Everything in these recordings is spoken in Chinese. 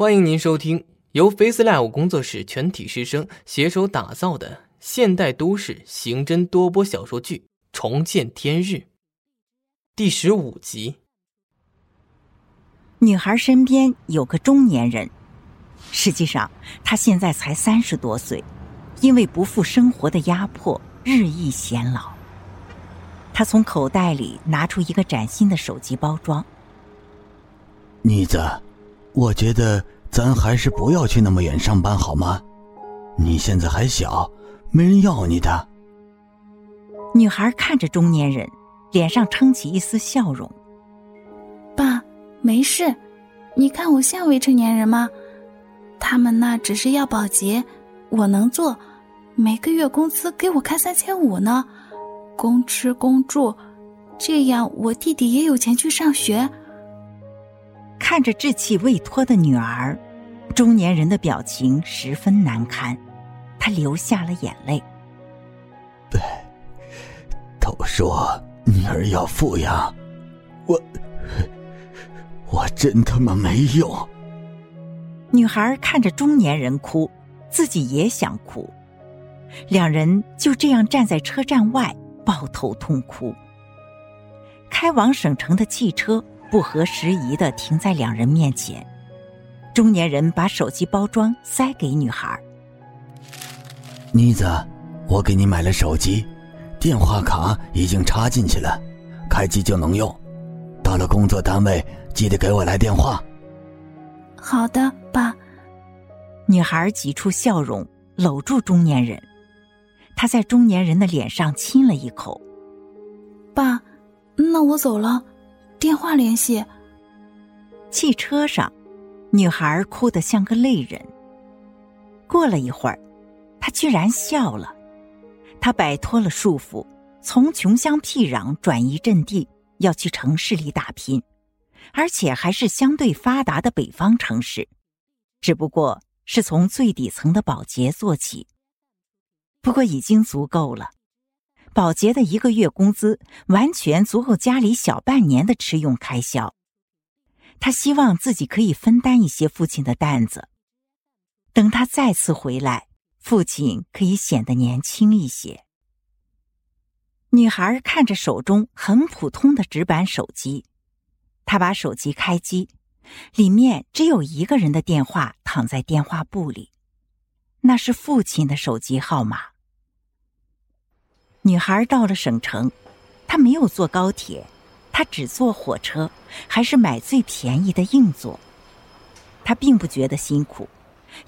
欢迎您收听由 FaceLive 工作室全体师生携手打造的现代都市刑侦多播小说剧《重见天日》第十五集。女孩身边有个中年人，实际上他现在才三十多岁，因为不负生活的压迫，日益显老。他从口袋里拿出一个崭新的手机包装。妮子。我觉得咱还是不要去那么远上班好吗？你现在还小，没人要你的。女孩看着中年人，脸上撑起一丝笑容。爸，没事，你看我像未成年人吗？他们那只是要保洁，我能做，每个月工资给我开三千五呢，公吃公住，这样我弟弟也有钱去上学。看着稚气未脱的女儿，中年人的表情十分难堪，他流下了眼泪。对，都说女儿要富养，我我真他妈没用。女孩看着中年人哭，自己也想哭，两人就这样站在车站外抱头痛哭。开往省城的汽车。不合时宜的停在两人面前，中年人把手机包装塞给女孩。妮子，我给你买了手机，电话卡已经插进去了，开机就能用。到了工作单位记得给我来电话。好的，爸。女孩挤出笑容，搂住中年人，她在中年人的脸上亲了一口。爸，那我走了。电话联系。汽车上，女孩哭得像个泪人。过了一会儿，她居然笑了。她摆脱了束缚，从穷乡僻壤转移阵地，要去城市里打拼，而且还是相对发达的北方城市，只不过是从最底层的保洁做起。不过已经足够了。保洁的一个月工资完全足够家里小半年的吃用开销，他希望自己可以分担一些父亲的担子。等他再次回来，父亲可以显得年轻一些。女孩看着手中很普通的直板手机，她把手机开机，里面只有一个人的电话躺在电话簿里，那是父亲的手机号码。女孩到了省城，她没有坐高铁，她只坐火车，还是买最便宜的硬座。她并不觉得辛苦，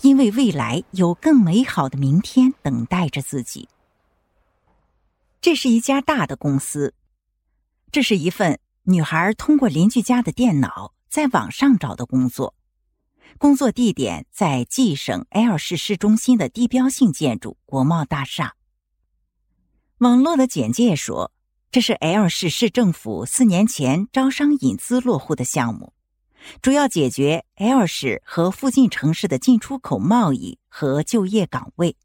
因为未来有更美好的明天等待着自己。这是一家大的公司，这是一份女孩通过邻居家的电脑在网上找的工作，工作地点在冀省 L 市市中心的地标性建筑国贸大厦。网络的简介说，这是 L 市市政府四年前招商引资落户的项目，主要解决 L 市和附近城市的进出口贸易和就业岗位。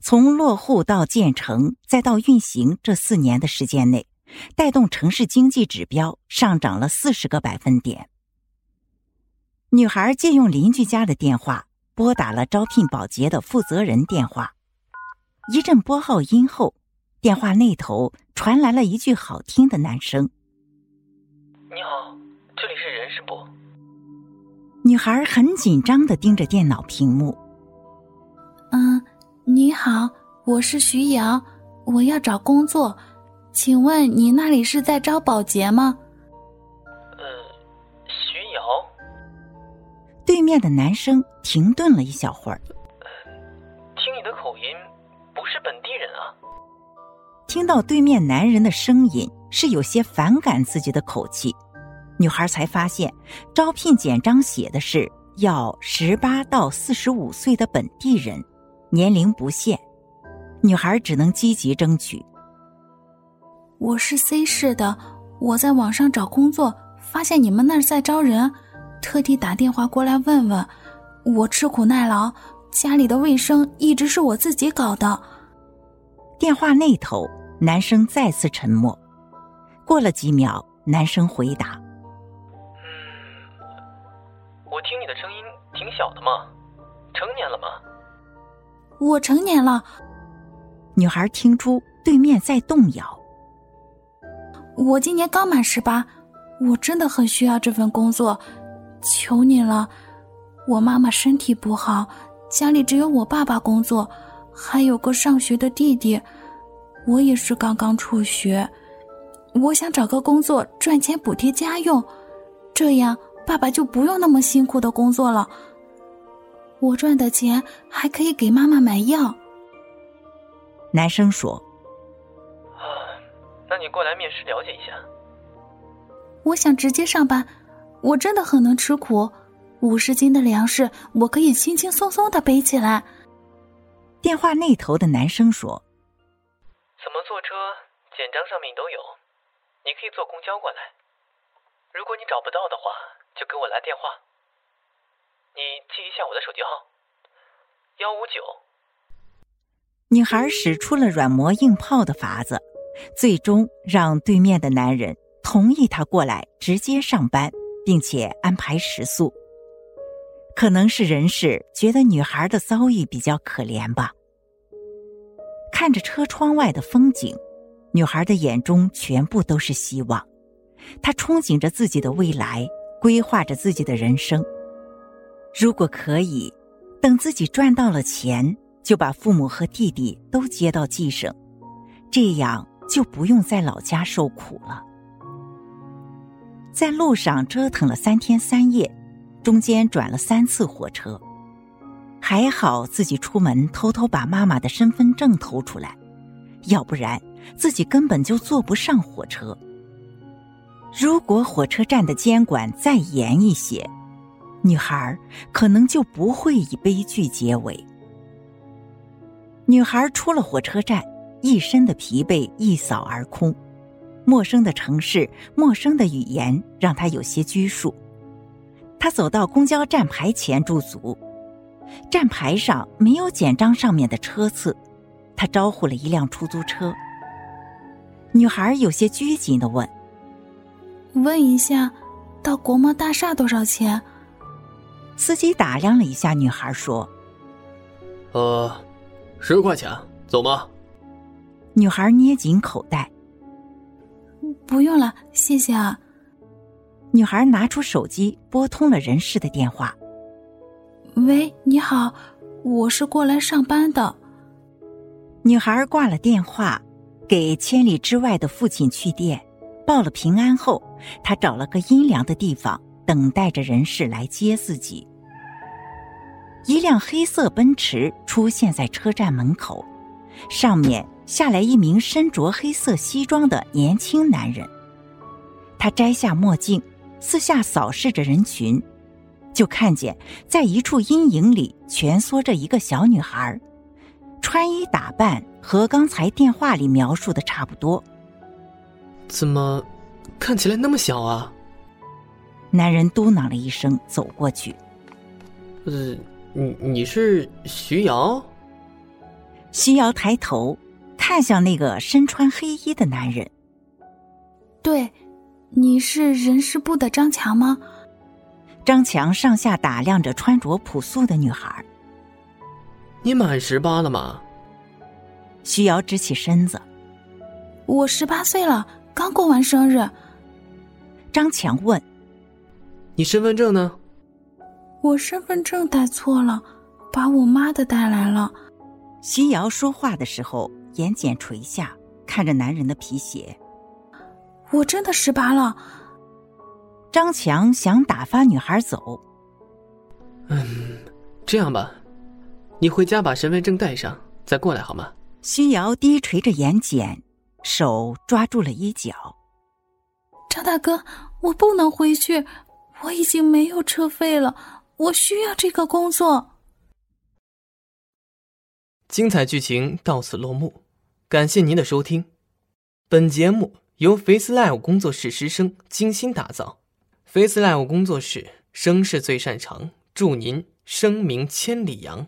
从落户到建成再到运行这四年的时间内，带动城市经济指标上涨了四十个百分点。女孩借用邻居家的电话拨打了招聘保洁的负责人电话，一阵拨号音后。电话那头传来了一句好听的男声：“你好，这里是人事部。”女孩很紧张的盯着电脑屏幕。“嗯，你好，我是徐瑶，我要找工作，请问你那里是在招保洁吗？”“呃，徐瑶。”对面的男生停顿了一小会儿，“听到对面男人的声音是有些反感自己的口气，女孩才发现招聘简章写的是要十八到四十五岁的本地人，年龄不限。女孩只能积极争取。我是 C 市的，我在网上找工作，发现你们那儿在招人，特地打电话过来问问。我吃苦耐劳，家里的卫生一直是我自己搞的。电话那头。男生再次沉默，过了几秒，男生回答：“嗯，我听你的声音挺小的嘛，成年了吗？我成年了。女孩听出对面在动摇。我今年刚满十八，我真的很需要这份工作，求你了。我妈妈身体不好，家里只有我爸爸工作，还有个上学的弟弟。我也是刚刚辍学，我想找个工作赚钱补贴家用，这样爸爸就不用那么辛苦的工作了。我赚的钱还可以给妈妈买药。男生说：“啊，那你过来面试了解一下。”我想直接上班，我真的很能吃苦，五十斤的粮食我可以轻轻松松的背起来。电话那头的男生说。简章上面都有，你可以坐公交过来。如果你找不到的话，就给我来电话。你记一下我的手机号：幺五九。女孩使出了软磨硬泡的法子，最终让对面的男人同意她过来直接上班，并且安排食宿。可能是人事觉得女孩的遭遇比较可怜吧。看着车窗外的风景，女孩的眼中全部都是希望。她憧憬着自己的未来，规划着自己的人生。如果可以，等自己赚到了钱，就把父母和弟弟都接到冀省，这样就不用在老家受苦了。在路上折腾了三天三夜，中间转了三次火车。还好自己出门偷偷把妈妈的身份证偷出来，要不然自己根本就坐不上火车。如果火车站的监管再严一些，女孩可能就不会以悲剧结尾。女孩出了火车站，一身的疲惫一扫而空。陌生的城市，陌生的语言，让她有些拘束。她走到公交站牌前驻足。站牌上没有简章上面的车次，她招呼了一辆出租车。女孩有些拘谨的问：“问一下，到国贸大厦多少钱？”司机打量了一下女孩，说：“呃，十块钱，走吗？”女孩捏紧口袋：“不用了，谢谢啊。”女孩拿出手机拨通了人事的电话。喂，你好，我是过来上班的。女孩挂了电话，给千里之外的父亲去电，报了平安后，他找了个阴凉的地方，等待着人事来接自己。一辆黑色奔驰出现在车站门口，上面下来一名身着黑色西装的年轻男人。他摘下墨镜，四下扫视着人群。就看见在一处阴影里蜷缩着一个小女孩，穿衣打扮和刚才电话里描述的差不多。怎么看起来那么小啊？男人嘟囔了一声，走过去。呃，你你是徐瑶？徐瑶抬头看向那个身穿黑衣的男人。对，你是人事部的张强吗？张强上下打量着穿着朴素的女孩。你满十八了吗？徐瑶直起身子。我十八岁了，刚过完生日。张强问：“你身份证呢？”我身份证带错了，把我妈的带来了。徐瑶说话的时候，眼睑垂下，看着男人的皮鞋。我真的十八了。张强想打发女孩走。嗯，这样吧，你回家把身份证带上，再过来好吗？徐瑶低垂着眼睑，手抓住了衣角。张大哥，我不能回去，我已经没有车费了，我需要这个工作。精彩剧情到此落幕，感谢您的收听。本节目由 Face Live 工作室师生精心打造。Face Live 工作室，声势最擅长，祝您声名千里扬。